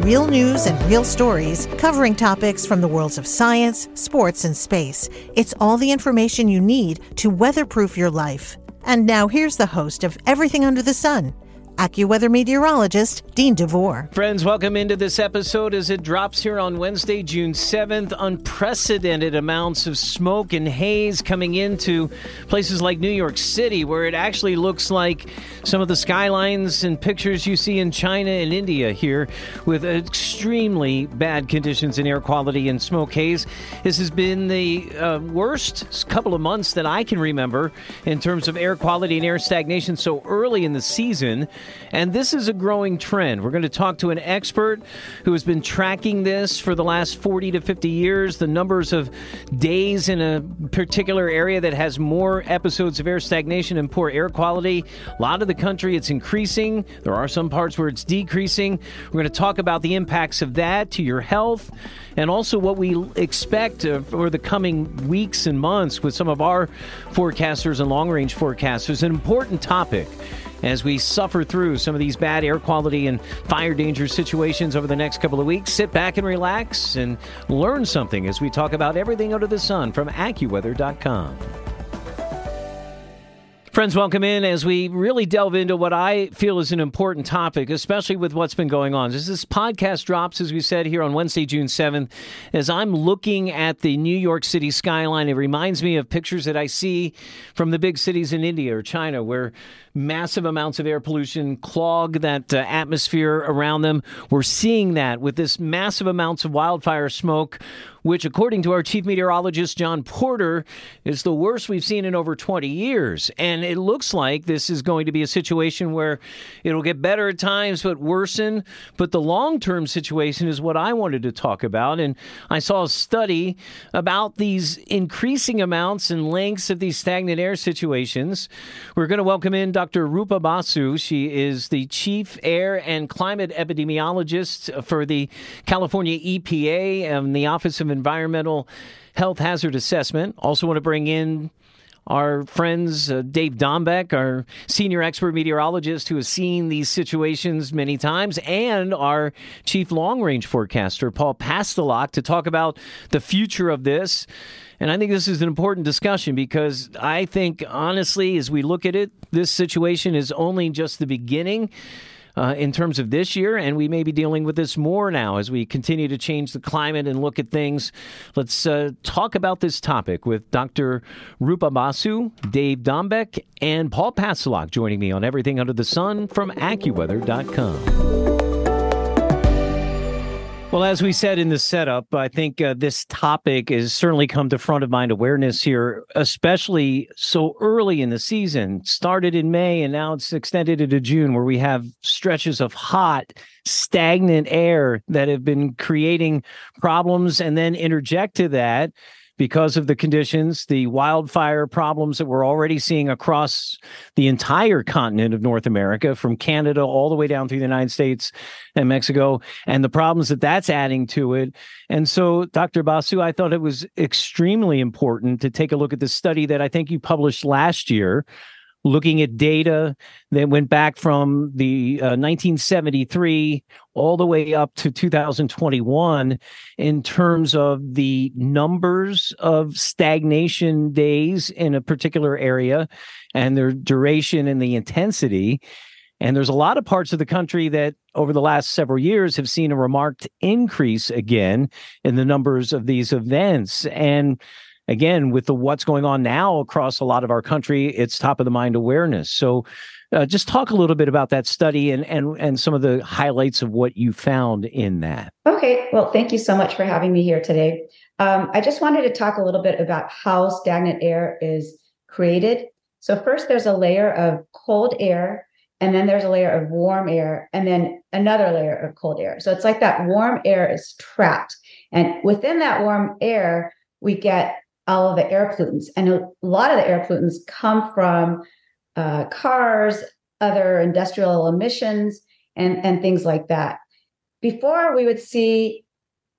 Real news and real stories covering topics from the worlds of science, sports, and space. It's all the information you need to weatherproof your life. And now here's the host of Everything Under the Sun, AccuWeather meteorologist Dean DeVore. Friends, welcome into this episode as it drops here on Wednesday, June 7th. Unprecedented amounts of smoke and haze coming into places like New York City, where it actually looks like some of the skylines and pictures you see in China and India here with extremely bad conditions in air quality and smoke haze. This has been the uh, worst couple of months that I can remember in terms of air quality and air stagnation so early in the season. And this is a growing trend. We're going to talk to an expert who has been tracking this for the last 40 to 50 years, the numbers of days in a particular area that has more episodes of air stagnation and poor air quality. A lot of the country, it's increasing. There are some parts where it's decreasing. We're going to talk about the impacts of that to your health and also what we expect uh, for the coming weeks and months with some of our forecasters and long range forecasters. An important topic as we suffer through some of these bad air quality and fire danger situations over the next couple of weeks. Sit back and relax and learn something as we talk about everything under the sun from AccuWeather.com. Friends, welcome in as we really delve into what I feel is an important topic, especially with what's been going on. As this podcast drops, as we said here on Wednesday, June 7th, as I'm looking at the New York City skyline, it reminds me of pictures that I see from the big cities in India or China where massive amounts of air pollution clog that uh, atmosphere around them. We're seeing that with this massive amounts of wildfire smoke, which, according to our chief meteorologist, John Porter, is the worst we've seen in over 20 years. And it looks like this is going to be a situation where it'll get better at times, but worsen. But the long term situation is what I wanted to talk about. And I saw a study about these increasing amounts and lengths of these stagnant air situations. We're going to welcome in Dr. Dr. Rupa Basu. She is the chief air and climate epidemiologist for the California EPA and the Office of Environmental Health Hazard Assessment. Also, want to bring in our friends uh, Dave Dombek, our senior expert meteorologist who has seen these situations many times, and our chief long range forecaster, Paul Pastelok, to talk about the future of this. And I think this is an important discussion because I think, honestly, as we look at it, this situation is only just the beginning. Uh, in terms of this year, and we may be dealing with this more now as we continue to change the climate and look at things. Let's uh, talk about this topic with Dr. Rupa Basu, Dave Dombek, and Paul Pastelok joining me on Everything Under the Sun from AccuWeather.com. Well, as we said in the setup, I think uh, this topic has certainly come to front of mind awareness here, especially so early in the season. Started in May and now it's extended into June, where we have stretches of hot, stagnant air that have been creating problems. And then interject to that because of the conditions, the wildfire problems that we're already seeing across the entire continent of North America, from Canada all the way down through the United States and Mexico, and the problems that that's adding to it. And so, Dr. Basu, I thought it was extremely important to take a look at the study that I think you published last year looking at data that went back from the uh, 1973 all the way up to 2021 in terms of the numbers of stagnation days in a particular area and their duration and the intensity. And there's a lot of parts of the country that over the last several years have seen a remarked increase again in the numbers of these events. And again, with the what's going on now across a lot of our country, it's top of the mind awareness. So, uh, just talk a little bit about that study and and and some of the highlights of what you found in that. Okay, well, thank you so much for having me here today. Um, I just wanted to talk a little bit about how stagnant air is created. So first there's a layer of cold air, and then there's a layer of warm air, and then another layer of cold air. So it's like that warm air is trapped. And within that warm air, we get all of the air pollutants. And a lot of the air pollutants come from uh, cars, other industrial emissions, and, and things like that. Before, we would see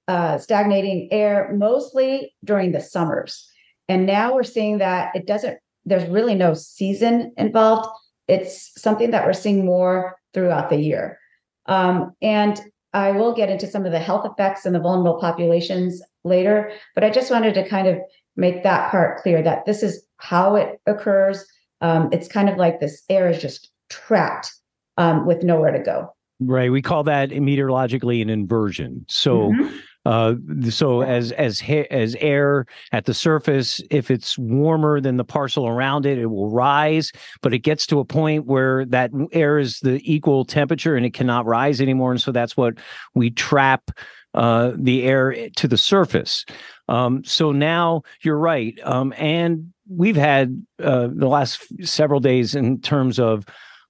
uh, stagnating air mostly during the summers. And now we're seeing that it doesn't, there's really no season involved. It's something that we're seeing more throughout the year. Um, and I will get into some of the health effects and the vulnerable populations later, but I just wanted to kind of make that part clear that this is how it occurs. Um, it's kind of like this air is just trapped um, with nowhere to go. Right. We call that meteorologically an inversion. So, mm-hmm. uh, so as as as air at the surface, if it's warmer than the parcel around it, it will rise. But it gets to a point where that air is the equal temperature and it cannot rise anymore. And so that's what we trap uh, the air to the surface. Um, so now you're right. Um, and we've had uh, the last several days in terms of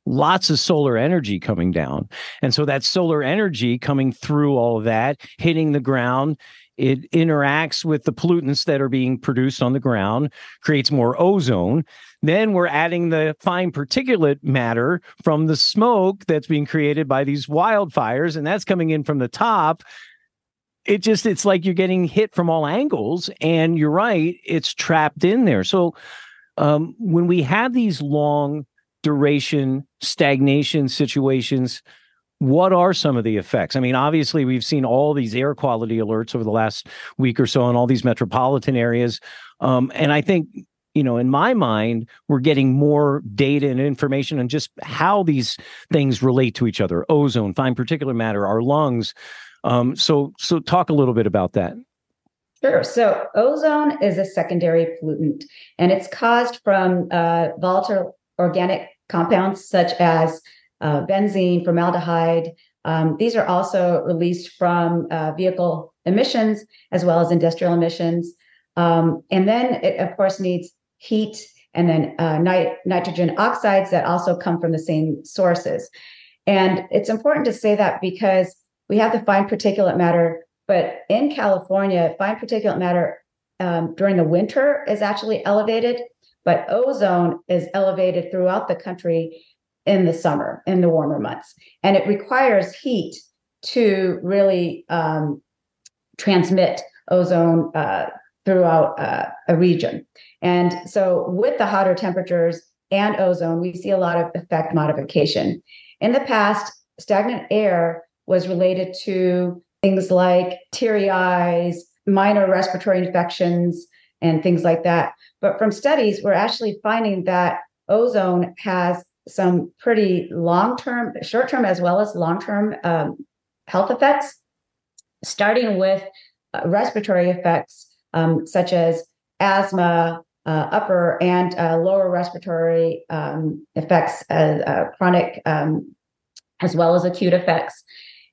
lots of solar energy coming down. And so that solar energy coming through all of that, hitting the ground, it interacts with the pollutants that are being produced on the ground, creates more ozone. Then we're adding the fine particulate matter from the smoke that's being created by these wildfires, and that's coming in from the top it just it's like you're getting hit from all angles and you're right it's trapped in there. So um, when we have these long duration stagnation situations what are some of the effects? I mean obviously we've seen all these air quality alerts over the last week or so in all these metropolitan areas um, and i think you know in my mind we're getting more data and information on just how these things relate to each other. Ozone fine particulate matter our lungs um, so, so talk a little bit about that. Sure. So, ozone is a secondary pollutant, and it's caused from uh, volatile organic compounds such as uh, benzene, formaldehyde. Um, these are also released from uh, vehicle emissions as well as industrial emissions. Um, and then it, of course, needs heat and then uh, nit- nitrogen oxides that also come from the same sources. And it's important to say that because we have the fine particulate matter, but in California, fine particulate matter um, during the winter is actually elevated, but ozone is elevated throughout the country in the summer, in the warmer months. And it requires heat to really um, transmit ozone uh, throughout uh, a region. And so, with the hotter temperatures and ozone, we see a lot of effect modification. In the past, stagnant air was related to things like teary eyes, minor respiratory infections, and things like that. But from studies, we're actually finding that ozone has some pretty long term, short term, as well as long term um, health effects, starting with uh, respiratory effects um, such as asthma, uh, upper and uh, lower respiratory um, effects, uh, uh, chronic um, as well as acute effects.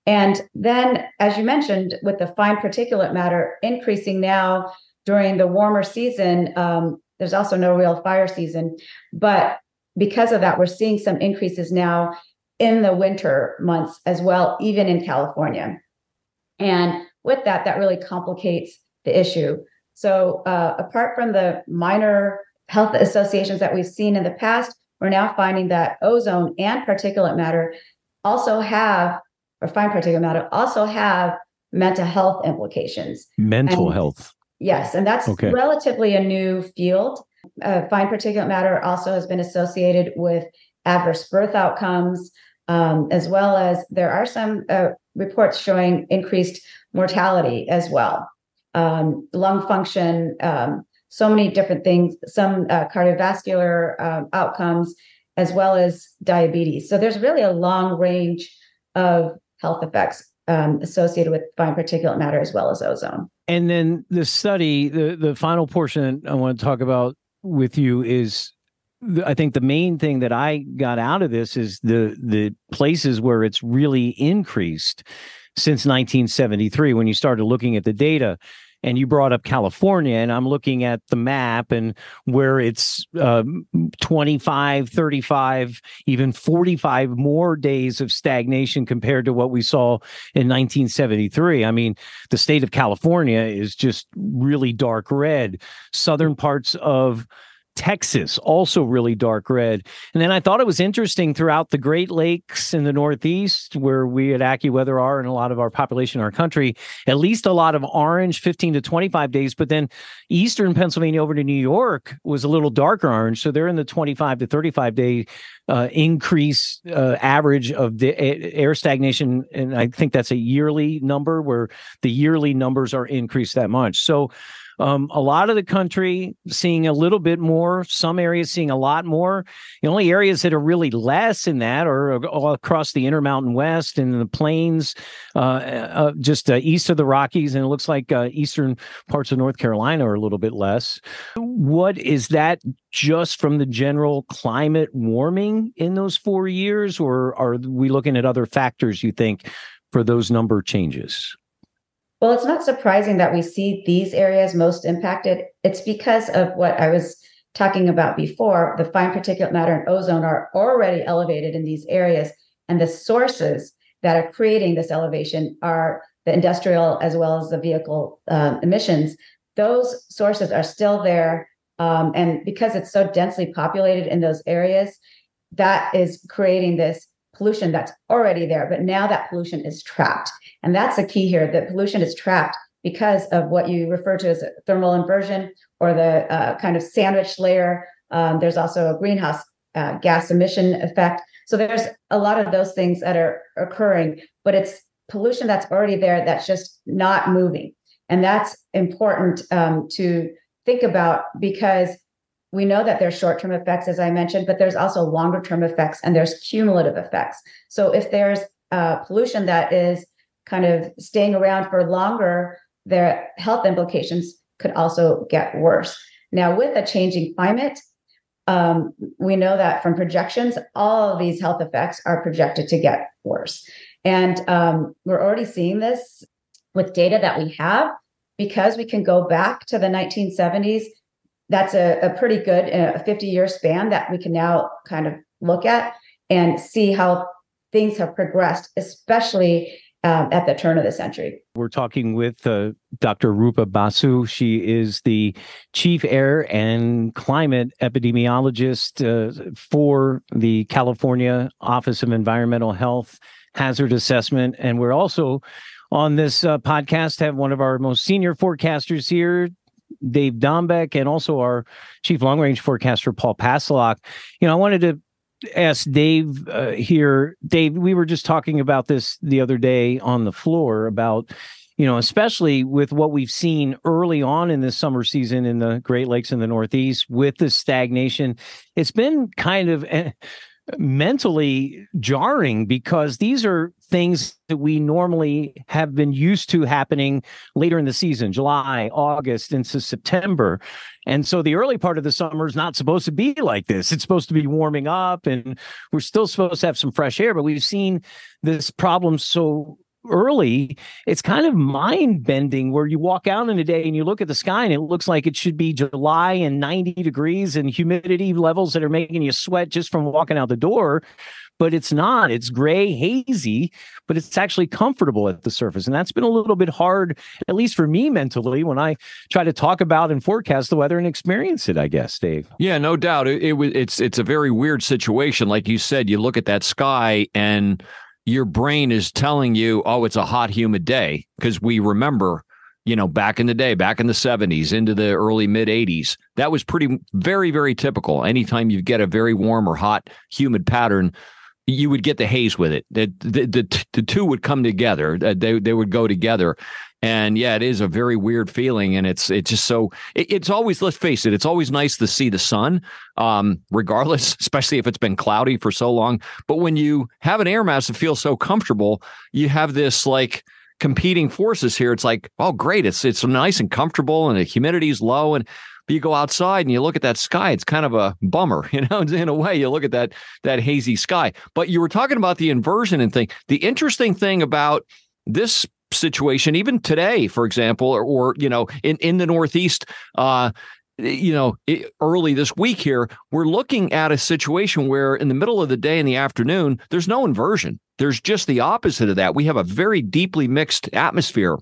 And then, as you mentioned, with the fine particulate matter increasing now during the warmer season, um, there's also no real fire season. But because of that, we're seeing some increases now in the winter months as well, even in California. And with that, that really complicates the issue. So, uh, apart from the minor health associations that we've seen in the past, we're now finding that ozone and particulate matter also have or fine particulate matter also have mental health implications. Mental and, health. Yes, and that's okay. relatively a new field. Uh, fine particulate matter also has been associated with adverse birth outcomes, um, as well as there are some uh, reports showing increased mortality as well, um, lung function, um, so many different things, some uh, cardiovascular um, outcomes, as well as diabetes. So there's really a long range of health effects um, associated with fine particulate matter as well as ozone. And then the study, the the final portion I want to talk about with you is I think the main thing that I got out of this is the the places where it's really increased since 1973 when you started looking at the data And you brought up California, and I'm looking at the map and where it's um, 25, 35, even 45 more days of stagnation compared to what we saw in 1973. I mean, the state of California is just really dark red. Southern parts of Texas, also really dark red. And then I thought it was interesting throughout the Great Lakes in the Northeast, where we at AccuWeather are and a lot of our population in our country, at least a lot of orange, 15 to 25 days. But then Eastern Pennsylvania over to New York was a little darker orange. So they're in the 25 to 35 day uh, increase uh, average of the air stagnation. And I think that's a yearly number where the yearly numbers are increased that much. So um, a lot of the country seeing a little bit more, some areas seeing a lot more. The only areas that are really less in that are across the Intermountain West and the plains, uh, uh, just uh, east of the Rockies. And it looks like uh, eastern parts of North Carolina are a little bit less. What is that just from the general climate warming in those four years, or are we looking at other factors you think for those number changes? Well, it's not surprising that we see these areas most impacted. It's because of what I was talking about before. The fine particulate matter and ozone are already elevated in these areas, and the sources that are creating this elevation are the industrial as well as the vehicle uh, emissions. Those sources are still there. Um, and because it's so densely populated in those areas, that is creating this pollution that's already there. But now that pollution is trapped. And that's the key here that pollution is trapped because of what you refer to as thermal inversion or the uh, kind of sandwich layer. Um, there's also a greenhouse uh, gas emission effect. So there's a lot of those things that are occurring, but it's pollution that's already there that's just not moving. And that's important um, to think about because we know that there's short-term effects, as I mentioned, but there's also longer-term effects and there's cumulative effects. So if there's uh, pollution that is kind of staying around for longer, their health implications could also get worse. Now, with a changing climate, um, we know that from projections, all of these health effects are projected to get worse. And um, we're already seeing this with data that we have because we can go back to the 1970s. That's a, a pretty good uh, 50 year span that we can now kind of look at and see how things have progressed, especially um, at the turn of the century. We're talking with uh, Dr. Rupa Basu. She is the chief air and climate epidemiologist uh, for the California Office of Environmental Health Hazard Assessment. And we're also on this uh, podcast have one of our most senior forecasters here, Dave Dombek, and also our chief long range forecaster, Paul Pastelok. You know, I wanted to ask Dave uh, here. Dave, we were just talking about this the other day on the floor about, you know, especially with what we've seen early on in this summer season in the Great Lakes in the Northeast with the stagnation. It's been kind of. Mentally jarring because these are things that we normally have been used to happening later in the season, July, August, into September. And so the early part of the summer is not supposed to be like this. It's supposed to be warming up and we're still supposed to have some fresh air, but we've seen this problem so early, it's kind of mind bending where you walk out in a day and you look at the sky and it looks like it should be July and 90 degrees and humidity levels that are making you sweat just from walking out the door. But it's not. It's gray, hazy, but it's actually comfortable at the surface. And that's been a little bit hard, at least for me mentally, when I try to talk about and forecast the weather and experience it, I guess, Dave. Yeah, no doubt. It, it it's it's a very weird situation. Like you said, you look at that sky and your brain is telling you, oh, it's a hot, humid day. Because we remember, you know, back in the day, back in the 70s, into the early mid 80s, that was pretty, very, very typical. Anytime you get a very warm or hot, humid pattern, you would get the haze with it. The, the, the, the two would come together. They, they would go together. And yeah, it is a very weird feeling, and it's it's just so it, it's always let's face it, it's always nice to see the sun, um, regardless, especially if it's been cloudy for so long. But when you have an air mass that feels so comfortable, you have this like competing forces here. It's like, oh, great, it's it's nice and comfortable, and the humidity is low, and but you go outside and you look at that sky it's kind of a bummer you know in a way you look at that that hazy sky. But you were talking about the inversion and thing. The interesting thing about this situation even today for example or, or you know in in the northeast uh you know early this week here we're looking at a situation where in the middle of the day in the afternoon there's no inversion. There's just the opposite of that. We have a very deeply mixed atmosphere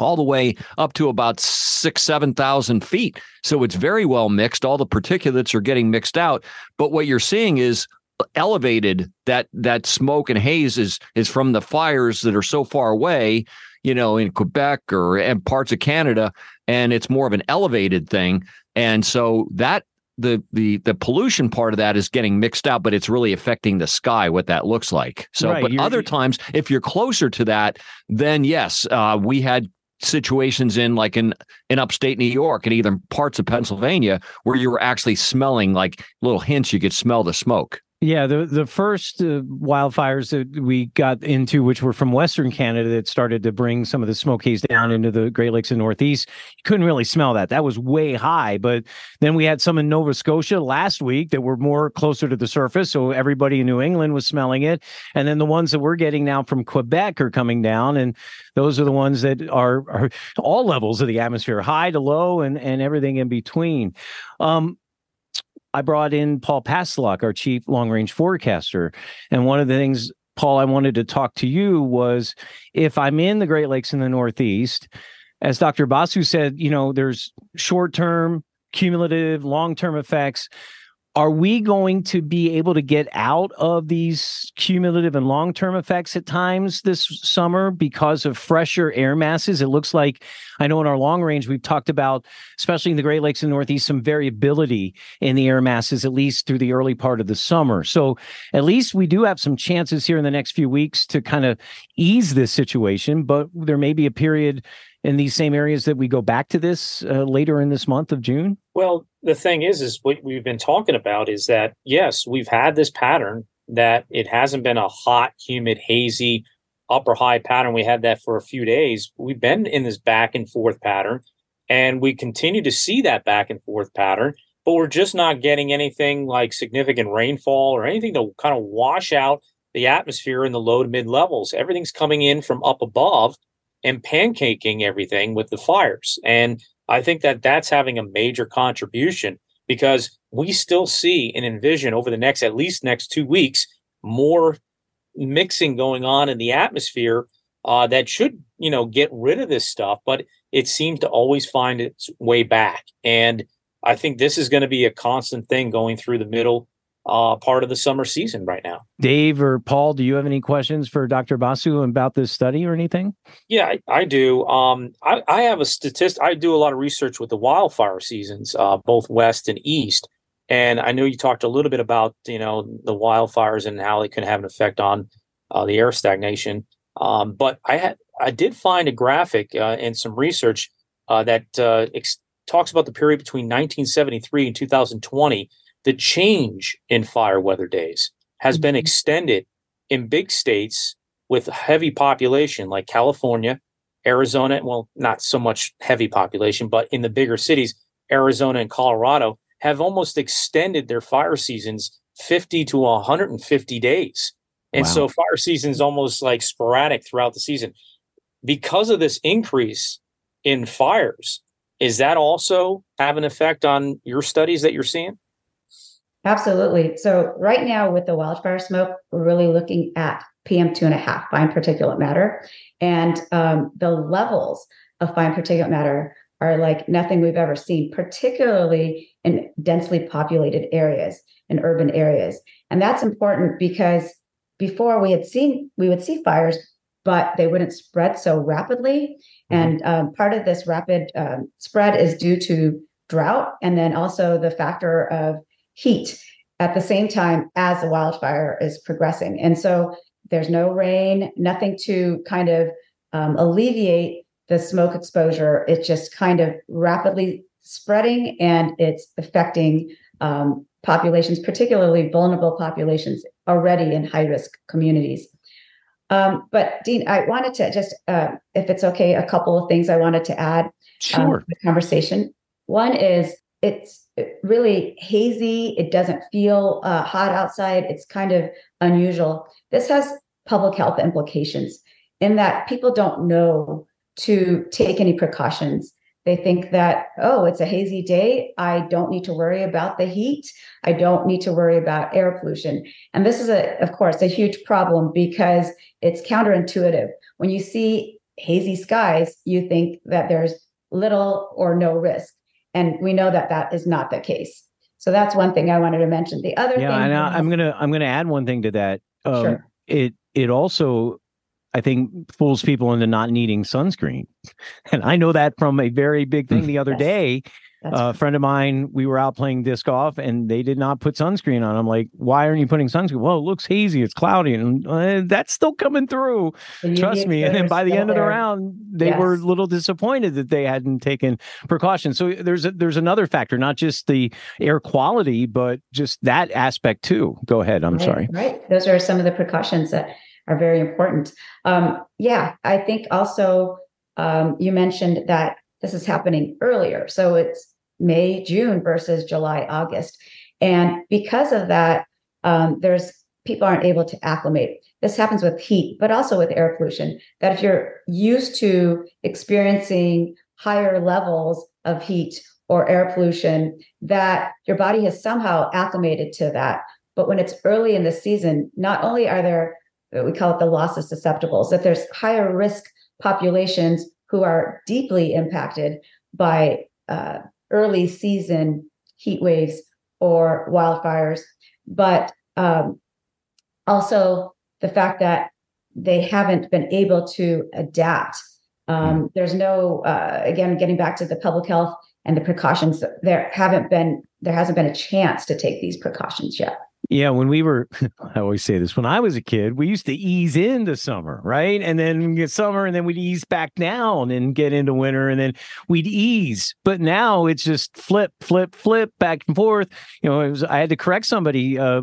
all the way up to about six, 7,000 feet. So it's very well mixed. All the particulates are getting mixed out. But what you're seeing is elevated that that smoke and haze is is from the fires that are so far away you know in quebec or and parts of canada and it's more of an elevated thing and so that the the the pollution part of that is getting mixed out but it's really affecting the sky what that looks like so right, but other times if you're closer to that then yes uh, we had situations in like in in upstate New York and even parts of Pennsylvania where you were actually smelling like little hints you could smell the smoke. Yeah, the the first uh, wildfires that we got into, which were from Western Canada, that started to bring some of the smoke haze down into the Great Lakes and Northeast, you couldn't really smell that. That was way high. But then we had some in Nova Scotia last week that were more closer to the surface, so everybody in New England was smelling it. And then the ones that we're getting now from Quebec are coming down, and those are the ones that are, are all levels of the atmosphere, high to low, and and everything in between. Um, I brought in Paul Pastelok, our chief long range forecaster. And one of the things, Paul, I wanted to talk to you was if I'm in the Great Lakes in the Northeast, as Dr. Basu said, you know, there's short term, cumulative, long term effects are we going to be able to get out of these cumulative and long term effects at times this summer because of fresher air masses? It looks like, I know in our long range, we've talked about, especially in the Great Lakes and Northeast, some variability in the air masses, at least through the early part of the summer. So at least we do have some chances here in the next few weeks to kind of ease this situation, but there may be a period in these same areas that we go back to this uh, later in this month of June? Well, the thing is, is what we've been talking about is that yes, we've had this pattern that it hasn't been a hot, humid, hazy, upper high pattern. We had that for a few days. We've been in this back and forth pattern, and we continue to see that back and forth pattern. But we're just not getting anything like significant rainfall or anything to kind of wash out the atmosphere in the low to mid levels. Everything's coming in from up above and pancaking everything with the fires. And I think that that's having a major contribution because we still see and envision over the next, at least next two weeks, more mixing going on in the atmosphere uh, that should, you know, get rid of this stuff. But it seems to always find its way back. And I think this is going to be a constant thing going through the middle uh, part of the summer season right now. Dave or Paul, do you have any questions for Dr. Basu about this study or anything? Yeah, I, I do. Um, I, I, have a statistic. I do a lot of research with the wildfire seasons, uh, both west and east. And I know you talked a little bit about you know the wildfires and how they can have an effect on uh, the air stagnation. Um, but I had I did find a graphic uh, and some research uh, that uh, ex- talks about the period between 1973 and 2020 the change in fire weather days has been mm-hmm. extended in big states with heavy population like California, Arizona, well, not so much heavy population, but in the bigger cities, Arizona and Colorado have almost extended their fire seasons 50 to 150 days. And wow. so fire season is almost like sporadic throughout the season. Because of this increase in fires, is that also have an effect on your studies that you're seeing? Absolutely. So right now with the wildfire smoke, we're really looking at PM two and a half fine particulate matter, and um, the levels of fine particulate matter are like nothing we've ever seen, particularly in densely populated areas in urban areas. And that's important because before we had seen we would see fires, but they wouldn't spread so rapidly. Mm-hmm. And um, part of this rapid um, spread is due to drought, and then also the factor of heat at the same time as the wildfire is progressing. And so there's no rain, nothing to kind of um, alleviate the smoke exposure. It's just kind of rapidly spreading and it's affecting um, populations, particularly vulnerable populations already in high risk communities. Um, but Dean, I wanted to just, uh, if it's okay, a couple of things I wanted to add um, to the conversation. One is it's really hazy. It doesn't feel uh, hot outside. It's kind of unusual. This has public health implications. in that people don't know to take any precautions. They think that, oh, it's a hazy day. I don't need to worry about the heat. I don't need to worry about air pollution. And this is, a, of course, a huge problem because it's counterintuitive. When you see hazy skies, you think that there's little or no risk. And we know that that is not the case. So that's one thing I wanted to mention. The other yeah, thing, and I, am gonna I'm gonna add one thing to that. Um, Sure. It it also I think fools people into not needing sunscreen, and I know that from a very big thing the other Yes. day. That's a friend of mine, we were out playing disc golf, and they did not put sunscreen on. I'm like, why aren't you putting sunscreen? Well, it looks hazy, it's cloudy, and uh, that's still coming through. Trust me. And then by the end of the round, they were a little disappointed that they hadn't taken precautions. So there's a, there's another factor, not just the air quality, but just that aspect too. Go ahead. I'm Right, sorry. Right. Those are some of the precautions that are very important. Um, yeah, I think also um, you mentioned that this is happening earlier. So it's May, June versus July, August. And because of that, um, there's people aren't able to acclimate. This happens with heat, but also with air pollution. That if you're used to experiencing higher levels of heat or air pollution, that your body has somehow acclimated to that. But when it's early in the season, not only are there, we call it the loss of susceptibles, that there's higher risk populations who are deeply impacted by uh, early season heat waves or wildfires, but um, also the fact that they haven't been able to adapt. Um, there's no, uh, again, getting back to the public health and the precautions, there haven't been, there hasn't been a chance to take these precautions yet. Yeah, when we were, I always say this, when I was a kid, we used to ease into summer, right? And then get summer and then we'd ease back down and get into winter and then we'd ease. But now it's just flip, flip, flip back and forth. You know, was, I had to correct somebody. Uh,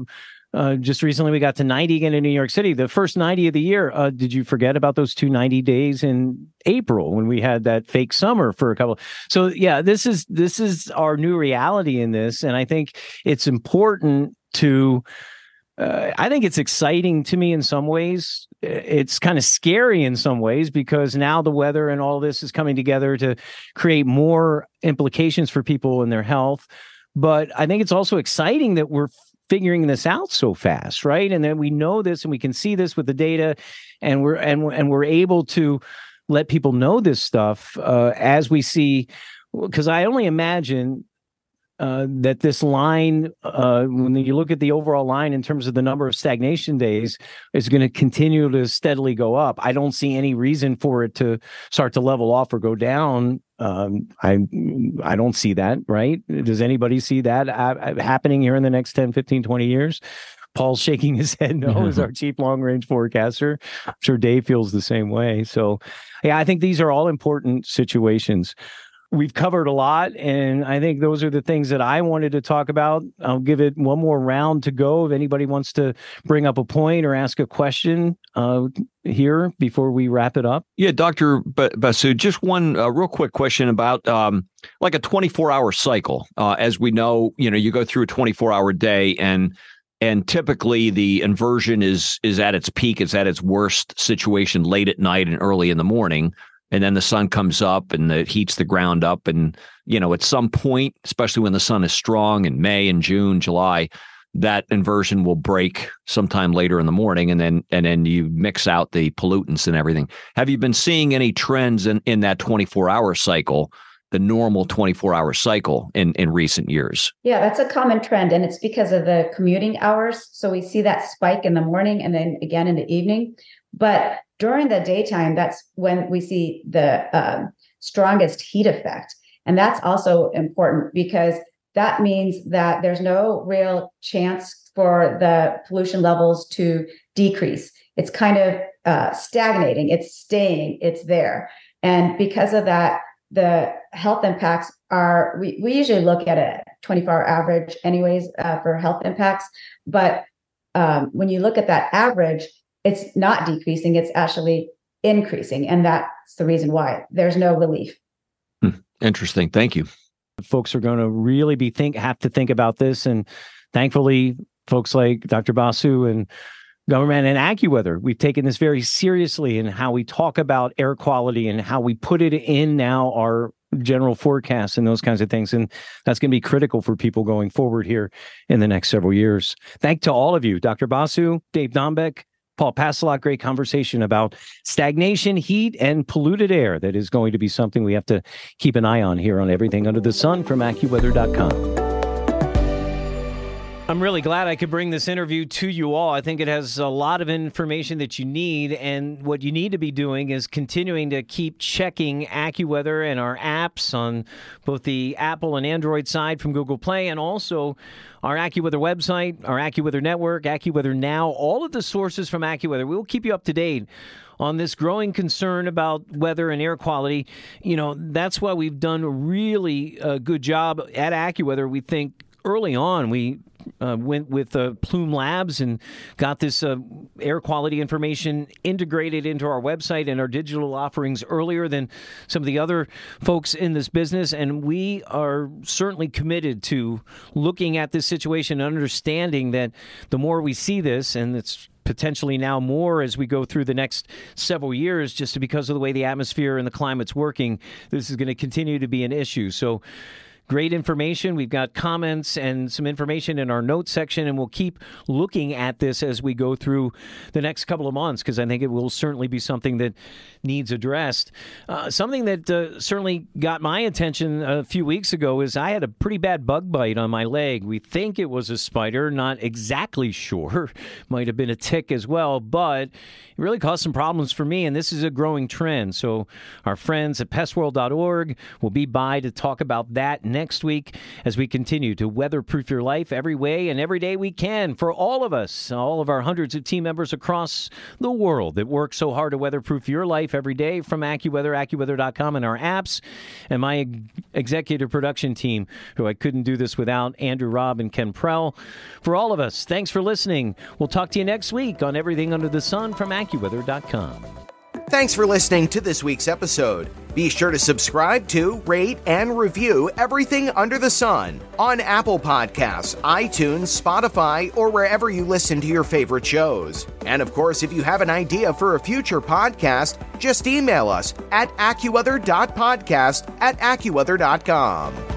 uh, just recently, we got to 90 again in New York City, the first 90 of the year. Uh, did you forget about those two 90 days in April when we had that fake summer for a couple? So yeah, this is this is our new reality in this, and I think it's important to uh, I think it's exciting to me in some ways. It's kind of scary in some ways because now the weather and all this is coming together to create more implications for people and their health. But I think it's also exciting that we're figuring this out so fast, right? And then we know this and we can see this with the data, and we're and and we're able to let people know this stuff uh, as we see. Because I only imagine uh, that this line, uh, when you look at the overall line in terms of the number of stagnation days, is going to continue to steadily go up. I don't see any reason for it to start to level off or go down. Um, I I don't see that, right? Does anybody see that uh, happening here in the next 10, 15, 20 years? Paul's shaking his head no as our chief long range forecaster. I'm sure Dave feels the same way. So, yeah, I think these are all important situations we've covered a lot and i think those are the things that i wanted to talk about i'll give it one more round to go if anybody wants to bring up a point or ask a question uh, here before we wrap it up Yeah, Dr. Basu, just one uh, real quick question about um, like a 24 hour cycle. Uh, as we know, you know, you go through a 24 hour day and and typically the inversion is is at its peak, it's at its worst situation late at night and early in the morning. And then the sun comes up and it heats the ground up. And, you know, at some point, especially when the sun is strong in May and June, July, that inversion will break sometime later in the morning and then and then you mix out the pollutants and everything have you been seeing any trends in in that 24 hour cycle the normal 24 hour cycle in in recent years Yeah, that's a common trend. And it's because of the commuting hours. So we see that spike in the morning and then again in the evening. But during the daytime, that's when we see the um, strongest heat effect. And that's also important because that means that there's no real chance for the pollution levels to decrease. It's kind of uh, stagnating, it's staying, it's there. And because of that, the health impacts are, we, we usually look at a 24 hour average, anyways, uh, for health impacts. But um, when you look at that average, it's not decreasing, it's actually increasing. And that's the reason why there's no relief. Hmm. interesting thank you folks are going to really be think have to think about this and thankfully folks like dr basu and government and AccuWeather. We've taken this very seriously in how we talk about air quality and how we put it in now our general forecasts and those kinds of things. And that's going to be critical for people going forward here in the next several years. Thank to all of you, Dr. Basu, Dave Dombek, Paul Pastelok, great conversation about stagnation, heat, and polluted air. That is going to be something we have to keep an eye on here on Everything Under the Sun from AccuWeather.com. I'm really glad I could bring this interview to you all. I think it has a lot of information that you need, and what you need to be doing is continuing to keep checking AccuWeather and our apps on both the Apple and Android side from Google Play, and also our AccuWeather website, our AccuWeather network, AccuWeather Now, all of the sources from AccuWeather. We will keep you up to date on this growing concern about weather and air quality. You know, that's why we've done a really uh, good job at AccuWeather. We think early on we uh, went with uh, Plume Labs and got this uh, air quality information integrated into our website and our digital offerings earlier than some of the other folks in this business. And we are certainly committed to looking at this situation and understanding that the more we see this, and it's potentially now more as we go through the next several years, just because of the way the atmosphere and the climate's working, this is going to continue to be an issue. So, Great information. We've got comments and some information in our notes section, and we'll keep looking at this as we go through the next couple of months because I think it will certainly be something that needs addressed. Uh, something that uh, certainly got my attention a few weeks ago is I had a pretty bad bug bite on my leg. We think it was a spider, not exactly sure. Might have been a tick as well, but it really caused some problems for me, and this is a growing trend. So, our friends at pestworld.org will be by to talk about that next week as we continue to weatherproof your life every way and every day we can for all of us, all of our hundreds of team members across the world that work so hard to weatherproof your life every day from AccuWeather, AccuWeather.com, and our apps, and my executive production team, who I couldn't do this without, Andrew Robb and Ken Prell. For all of us, thanks for listening. We'll talk to you next week on Everything Under the Sun from AccuWeather.com. Thanks for listening to this week's episode. Be sure to subscribe to, rate, and review everything under the sun on Apple Podcasts, iTunes, Spotify, or wherever you listen to your favorite shows. And of course, if you have an idea for a future podcast, just email us at AccuWeather.podcast at AccuWeather.com.